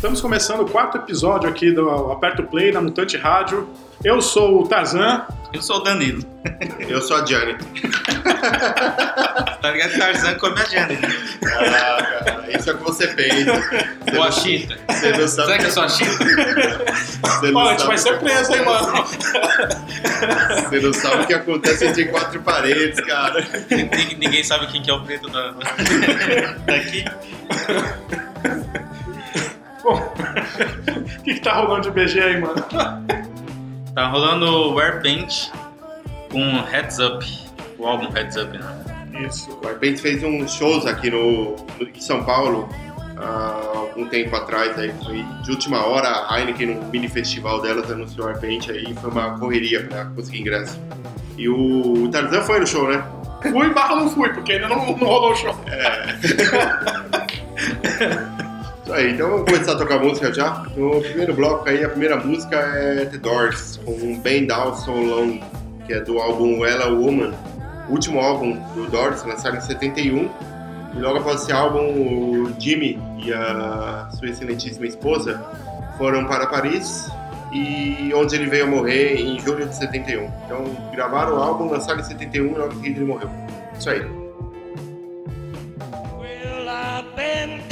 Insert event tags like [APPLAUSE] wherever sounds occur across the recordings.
Estamos começando o quarto episódio aqui do Aperto Play na Mutante Rádio. Eu sou o Tarzan. Eu sou o Danilo. [LAUGHS] Eu sou a Gianni. Tá ligado? Tarzan come a Jane. Ah, cara, isso é o que você pensa. Você Ou a Chita. Você não sabe. Será que eu sou a Chita? Você não Ó, a gente sabe- vai ser preso, hein, mano? Você não sabe o que acontece entre quatro paredes, cara. Ninguém- Ninguém sabe quem que é o preto da... [LAUGHS] daqui. Bom, o [LAUGHS] que, que tá rolando de BG aí, mano? [LAUGHS] Tá rolando o Warpaint com Heads Up. O álbum Heads Up, né? Isso. O Arpente fez uns shows aqui no, no- em São Paulo há algum tempo atrás. Aí foi de última hora, a Heineken, no mini festival delas, anunciou o Arpente aí. Foi uma correria pra conseguir ingresso. E o, o Tarzan foi no show, né? Fui barra não fui, porque ainda não, não rolou o show. Isso [LAUGHS] aí, então vamos começar a tocar música já. No primeiro bloco aí, a primeira música é The Doors, com Bend Down So Long, que é do álbum Ella Woman, último álbum do Doors, lançado em 71. E logo após esse álbum, o Jimmy e a sua excelentíssima esposa foram para Paris, e onde ele veio a morrer em julho de 71. Então gravaram o álbum, lançaram em 71 e logo seguida ele morreu. Isso aí. Well,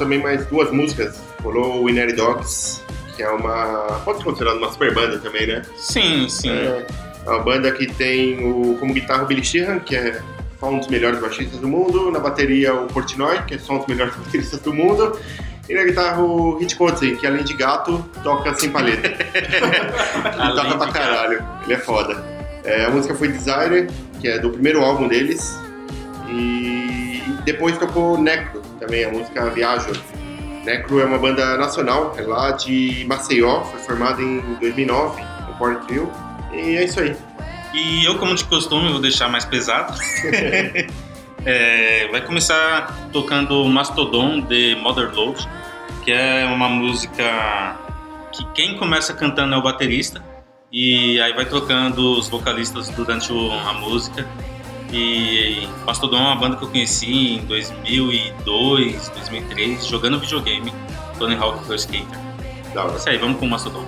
também mais duas músicas. Rolou o Inary Dogs, que é uma. pode ser considerada uma super banda também, né? Sim, sim. É uma banda que tem o, como guitarra o Billy Sheehan, que é só um dos melhores baixistas do mundo. Na bateria o Portnoy, que é só um dos melhores [LAUGHS] bateristas do mundo. E na guitarra o Hit Kotzen, que além de gato, toca sem paleta. [LAUGHS] Ele toca pra caralho. Ele é foda. É, a música foi Desire, que é do primeiro álbum deles. E depois tocou Necro, também, a música Viajo. Necro é uma banda nacional, é lá de Maceió, foi formada em 2009, no Trio. E é isso aí. E eu, como de costume, vou deixar mais pesado. [LAUGHS] É, vai começar tocando Mastodon de Mother Love, que é uma música que quem começa cantando é o baterista e aí vai trocando os vocalistas durante a música. E Mastodon é uma banda que eu conheci em 2002, 2003, jogando videogame, Tony Hawk Pro Skater. Da hora. isso aí, vamos com o Mastodon.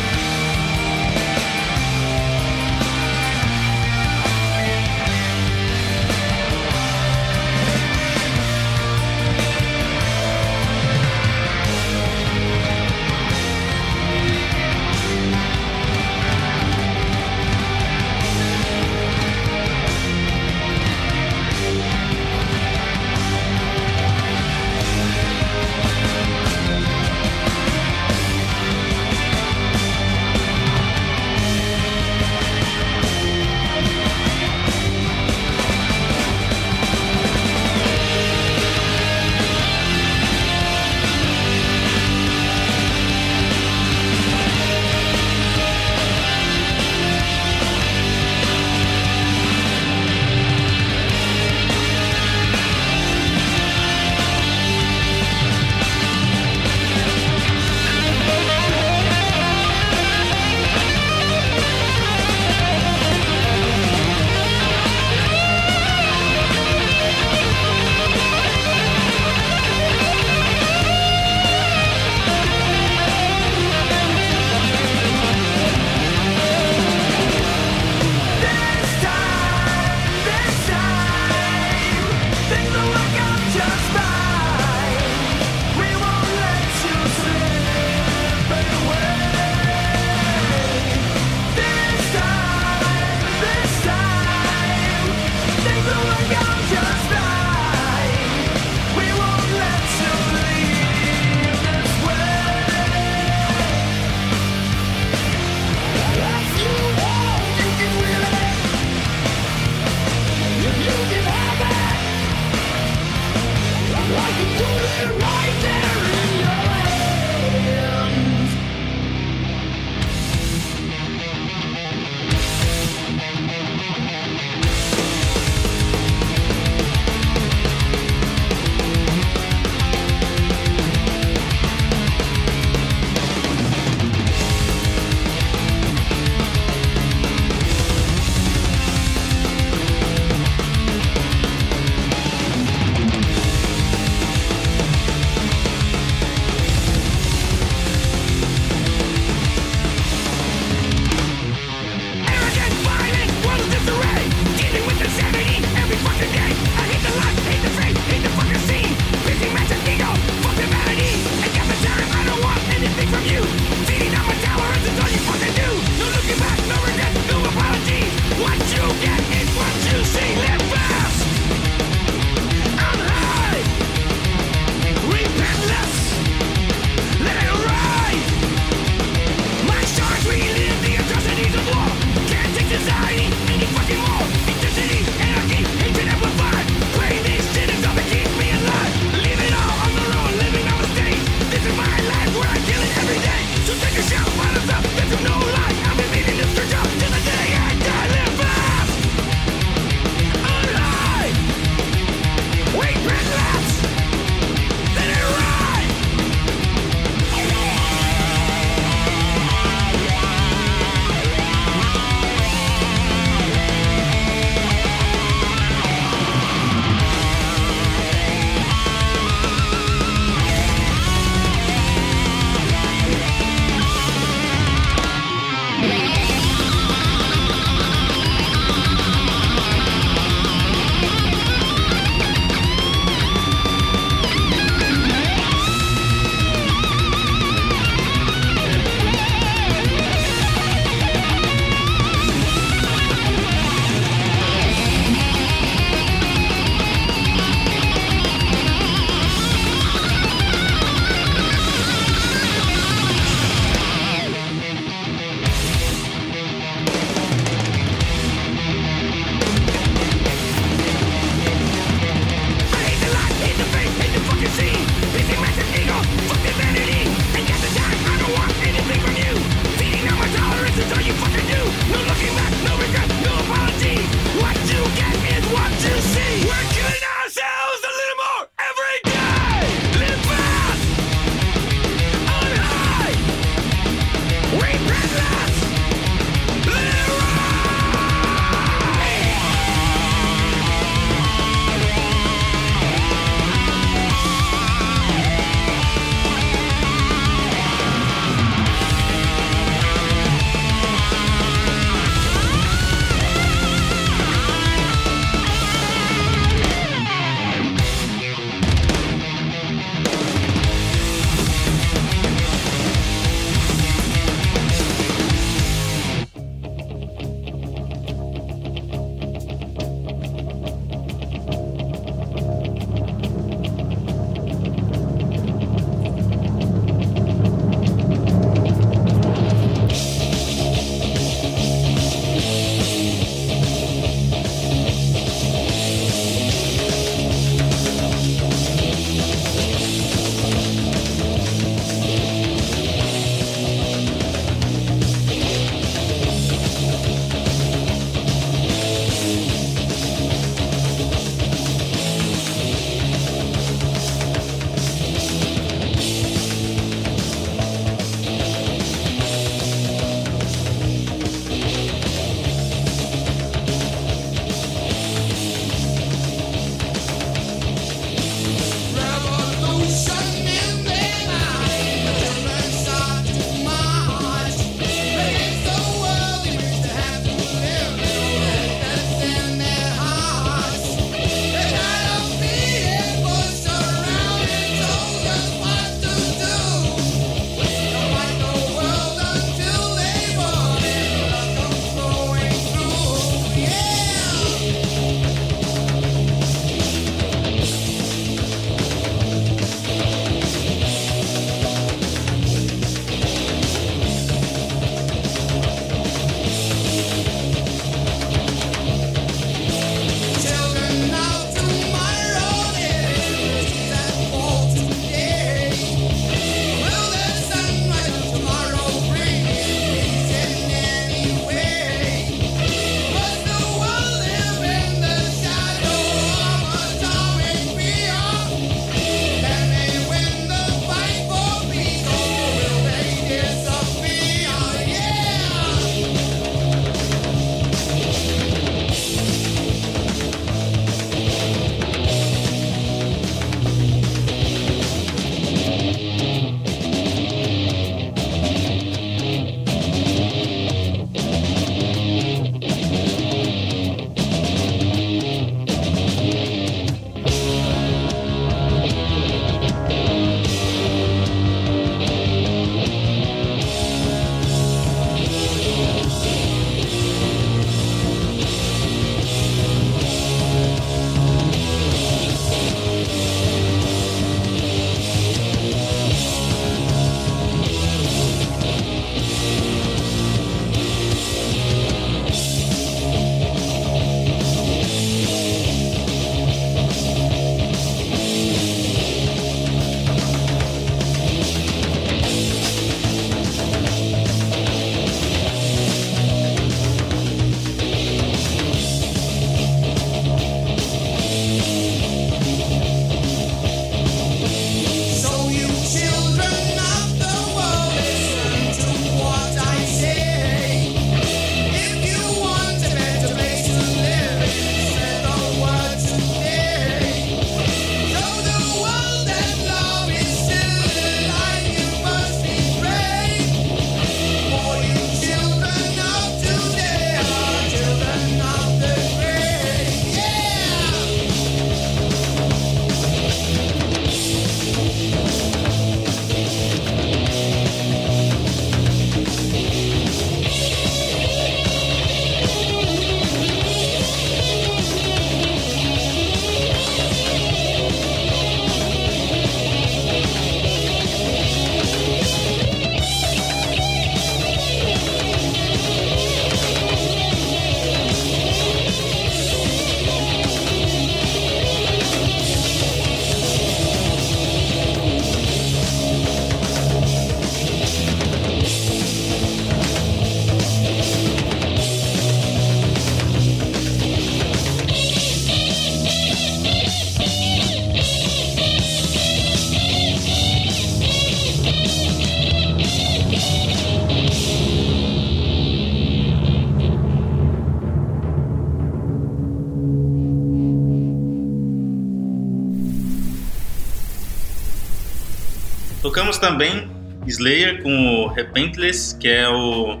Tocamos também Slayer com o Repentless, que é o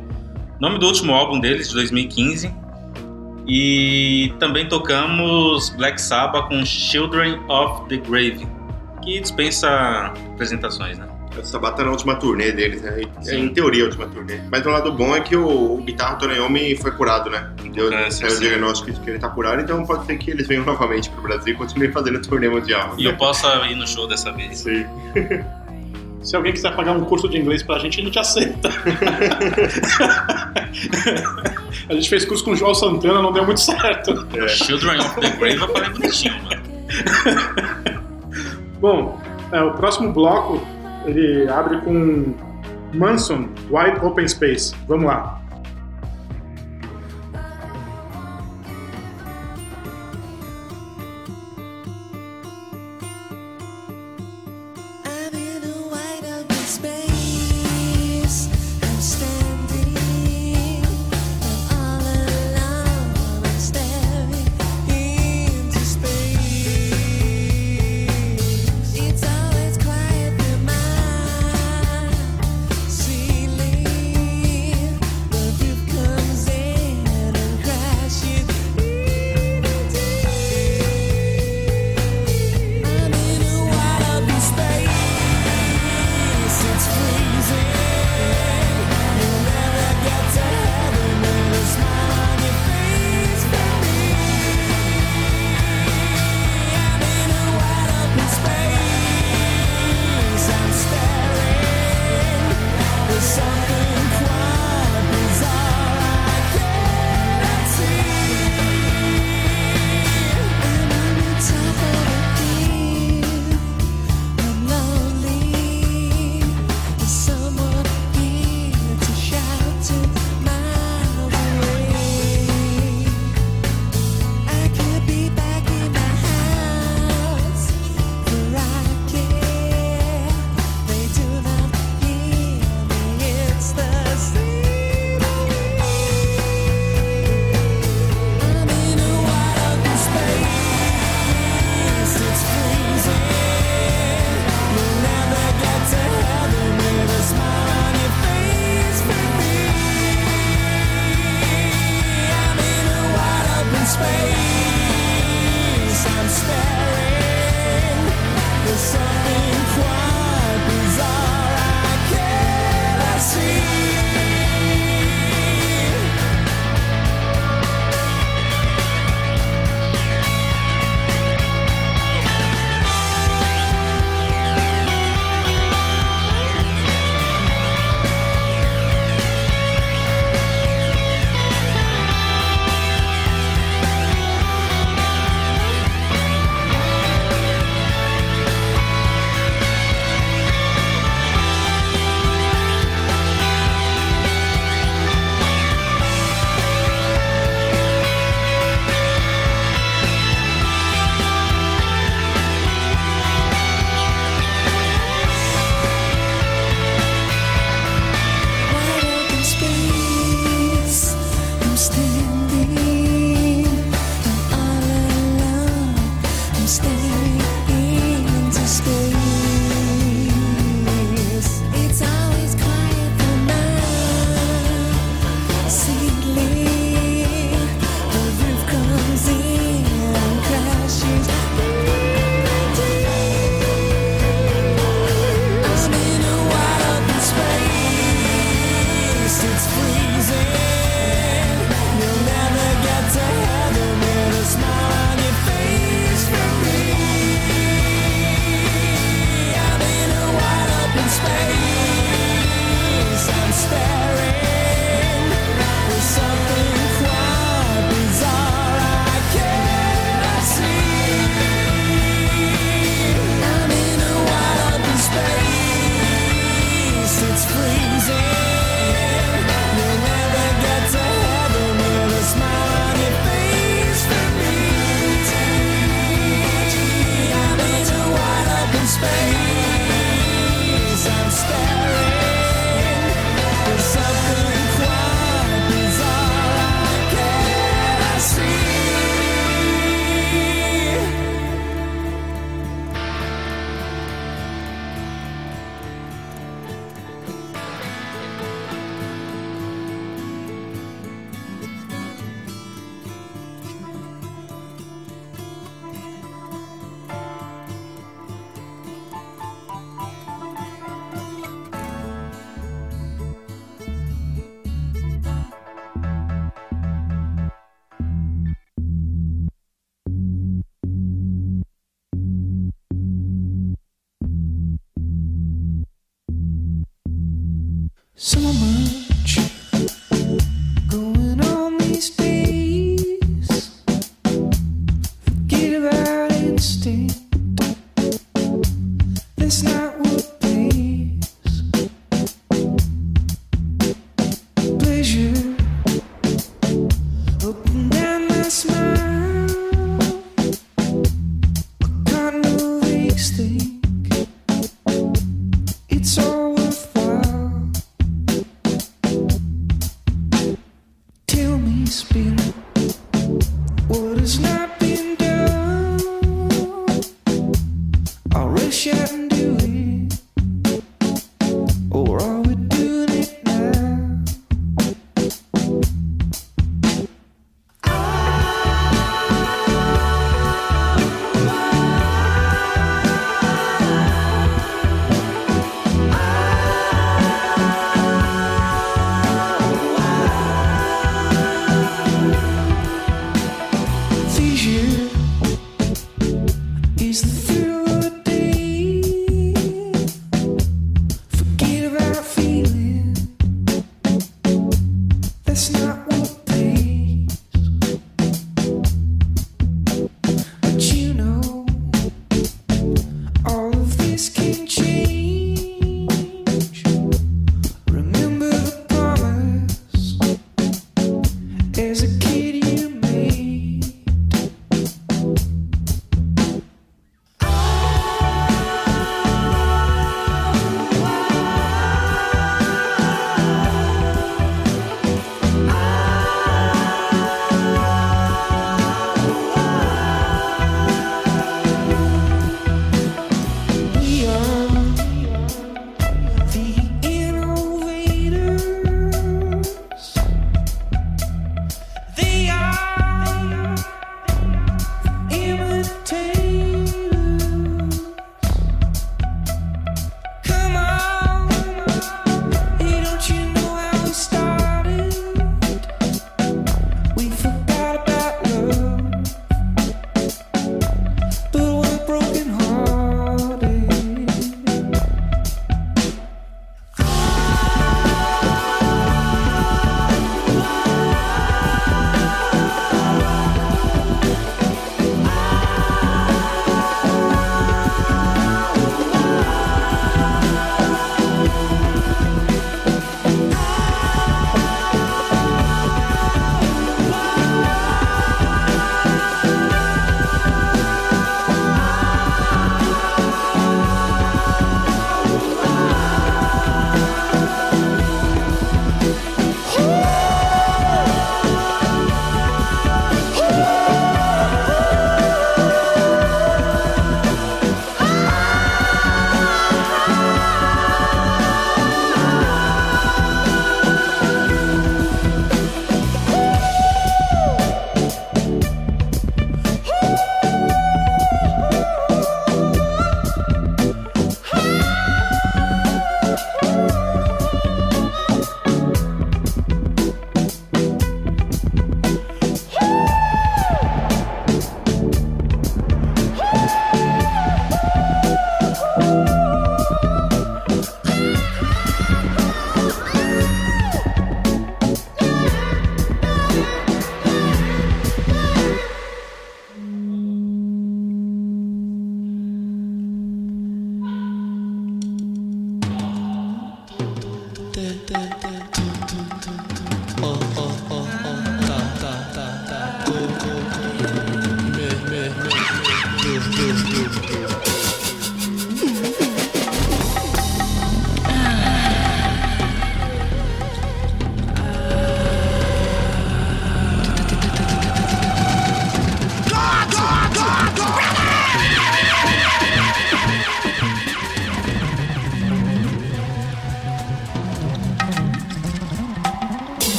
nome do último álbum deles, de 2015. E também tocamos Black Sabbath com Children of the Grave, que dispensa apresentações, né? Essa bata na última turnê deles, né? É, Sim. em teoria, a última turnê. Mas o lado bom é que o, o guitarra Tony Iommi foi curado, né? Deu câncer, saiu o diagnóstico de que ele tá curado, então pode ser que eles venham [LAUGHS] novamente pro Brasil e continuem fazendo turnê mundial. E eu possa ir no show dessa vez. Sim. [LAUGHS] Se alguém quiser pagar um curso de inglês pra gente, a gente aceita. [LAUGHS] a gente fez curso com o João Santana, não deu muito certo. É. Children of the Grave eu falei bonitinho, mano. [LAUGHS] Bom, é, o próximo bloco ele abre com Manson, Wide Open Space. Vamos lá. So much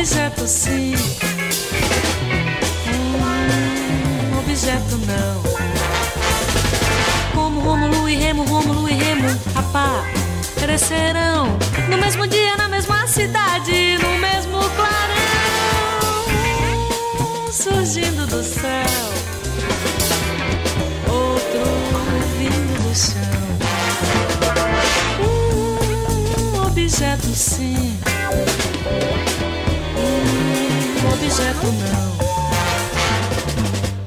objeto sim. Hum, objeto não. Como Rômulo e Remo, Rômulo e Remo, rapá, crescerão no mesmo dia, na mesma cidade, no mesmo clarão, surgindo do céu, outro vindo do chão. Um objeto sim, um objeto não.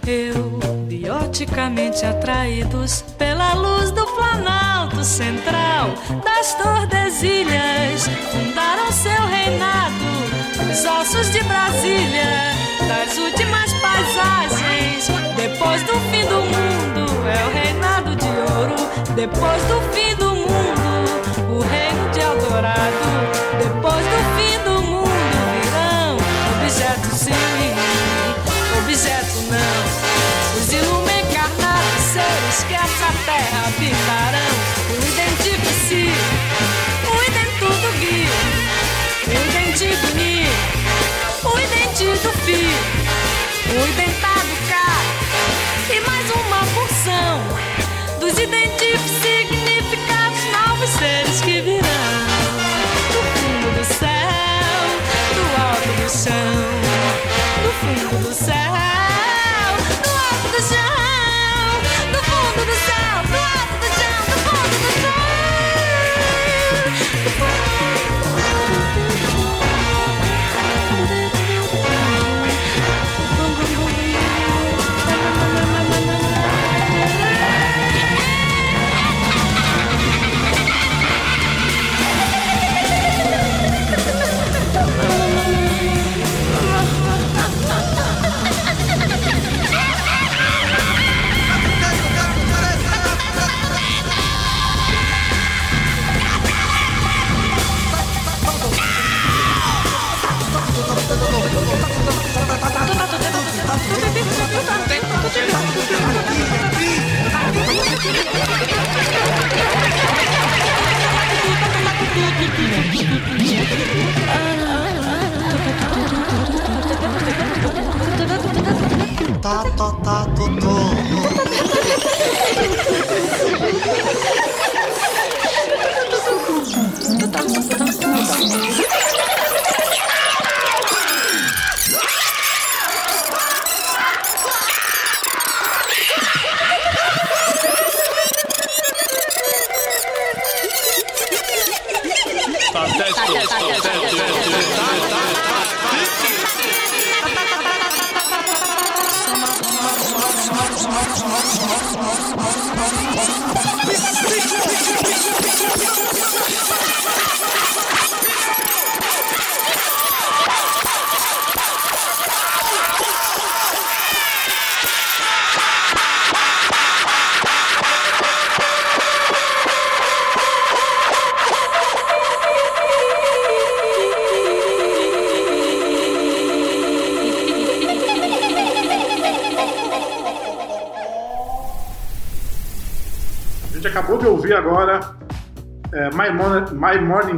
Eu, bioticamente atraídos pela luz do Planalto Central, das Tordesilhas, fundaram seu reinado. Os ossos de Brasília, das últimas paisagens. Depois do fim do mundo, é o reinado de ouro. Depois do fim do mundo, o reino de Eldorado. Não. Os ilume seres que essa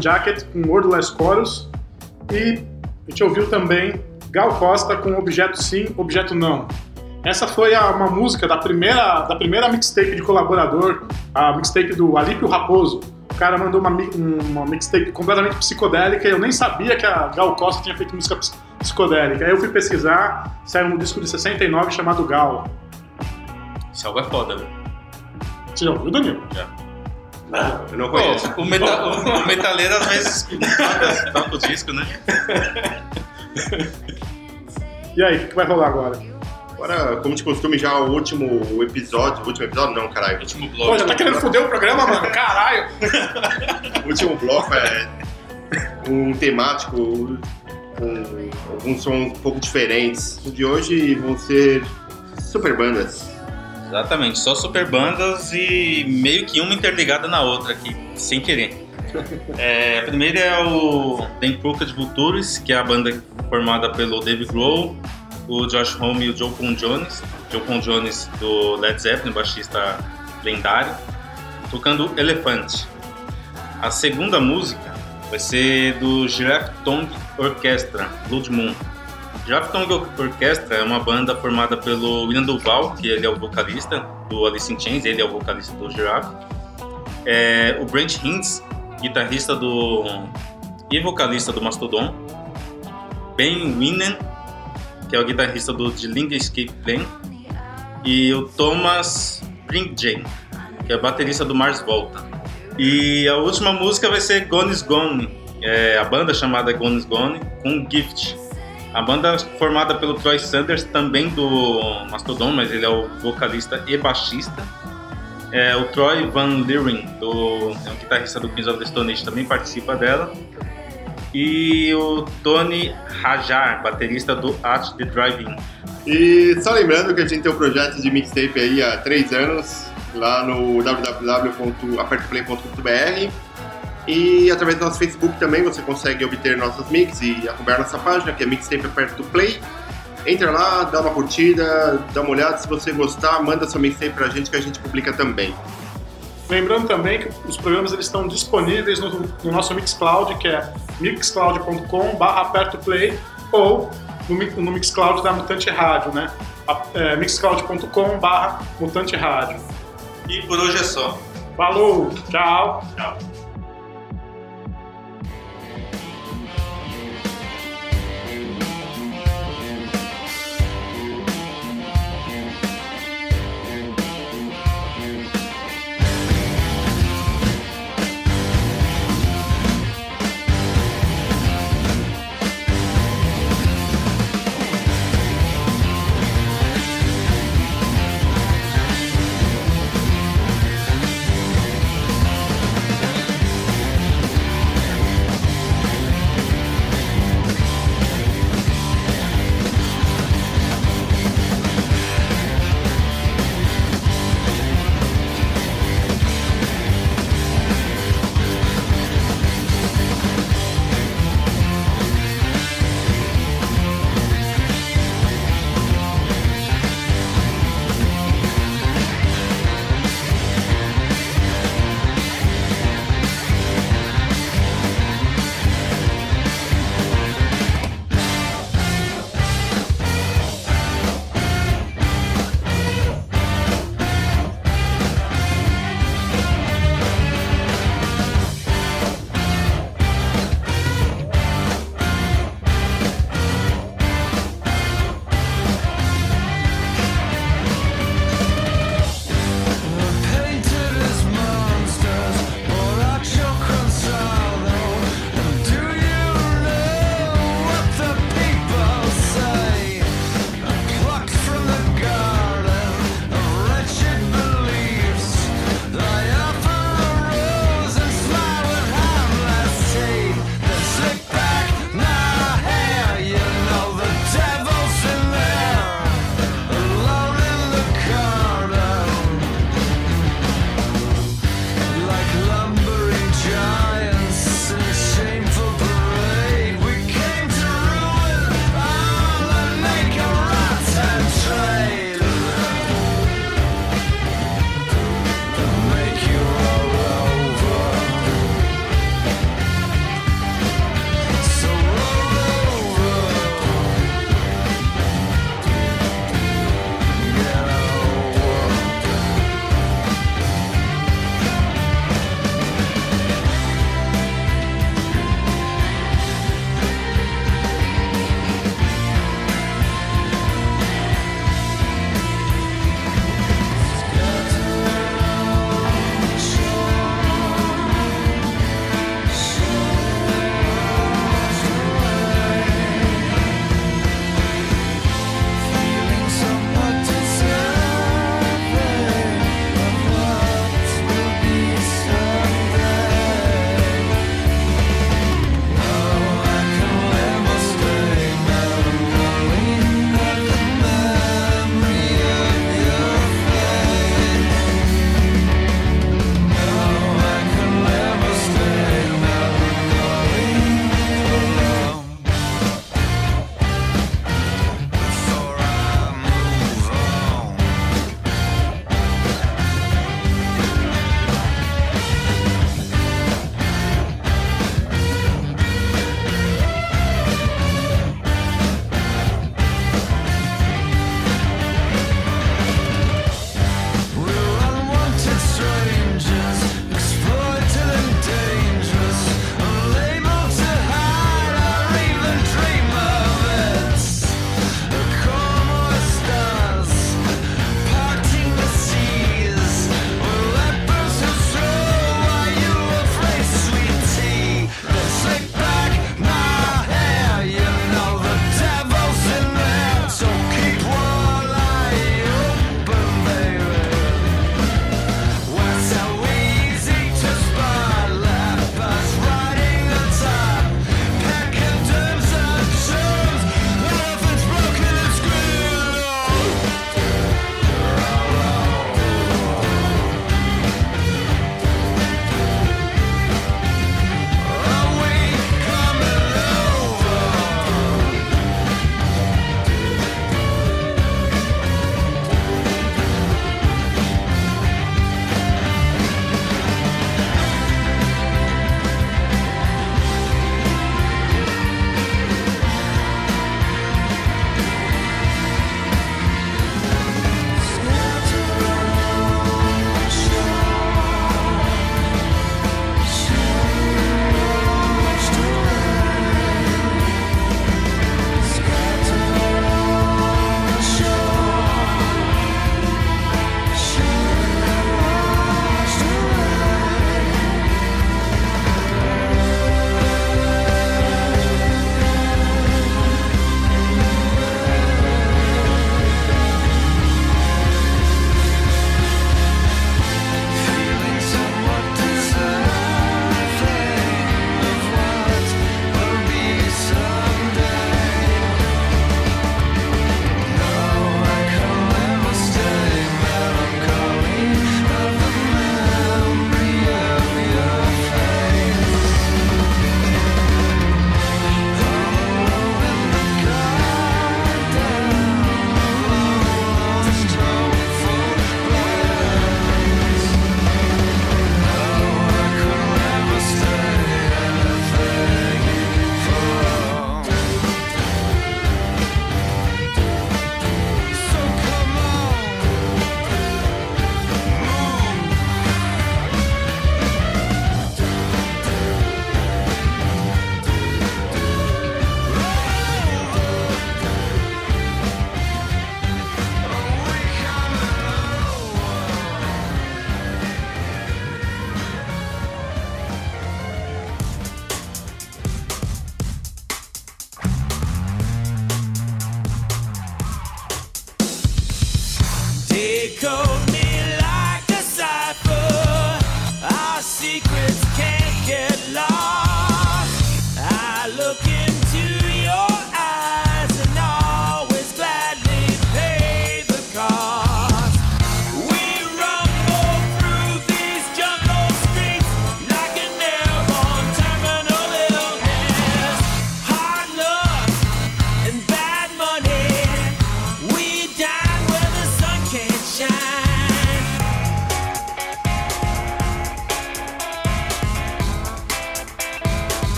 Jacket com Wordless Chorus e a gente ouviu também Gal Costa com Objeto Sim, Objeto Não. Essa foi a- uma música da primeira, da primeira mixtape de colaborador, a mixtape do Alípio Raposo. O cara mandou uma, uma mixtape completamente psicodélica e eu nem sabia que a Gal Costa tinha feito música ps- psicodélica. Aí eu fui pesquisar, saiu um disco de 69 chamado Gal. Esse álbum é foda, velho. Você já ouviu, Danilo? Eu não Pô, conheço. o, meta, o, o metaleiro às vezes toca, toca o disco, né? E aí, o que vai rolar agora? Agora, como de costume, já o último episódio. O último episódio não, caralho. Último Pô, bloco. já tá querendo foder o programa, mano? Caralho! O [LAUGHS] último bloco é um temático com alguns sons um pouco diferentes. O de hoje vão ser super bandas. Exatamente, só super bandas e meio que uma interligada na outra aqui, sem querer. É, a primeira é o The Crooked Vultures, que é a banda formada pelo Dave Grohl, o Josh Homme e o Joe Paul Jones. John Paul Jones do Led Zeppelin, baixista lendário, tocando Elefante. A segunda música vai ser do Giraffe Tongue Orchestra, Blood Moon. Giraffe Tongue Orchestra é uma banda formada pelo William Duval, que ele é o vocalista do Alice in Chains, ele é o vocalista do Giraffe. É, o Brent Hintz, guitarrista do e vocalista do Mastodon. Ben Winnen, que é o guitarrista do Link Escape Plan. E o Thomas Bringjane, que é baterista do Mars Volta. E a última música vai ser Gone is Gone, é, a banda chamada Gone is Gone, com Gift. A banda formada pelo Troy Sanders, também do Mastodon, mas ele é o vocalista e baixista. É, o Troy Van Leeuwen, do, é um guitarrista do Queens of the Stone Age, também participa dela. E o Tony Hajar, baterista do At the Drive-In. E só lembrando que a gente tem um projeto de mixtape aí há três anos, lá no www.apertoplay.br e através do nosso Facebook também você consegue obter nossos mix e acompanhar nossa página, que é Mixtape Aperto do Play. Entra lá, dá uma curtida, dá uma olhada, se você gostar, manda seu mixtape pra gente que a gente publica também. Lembrando também que os programas eles estão disponíveis no, no nosso Mixcloud, que é mixcloud.com aperto play ou no, no Mixcloud da Mutante Rádio, né? É, mixcloud.com Mutante Rádio. E por hoje é só. Falou, tchau. Tchau.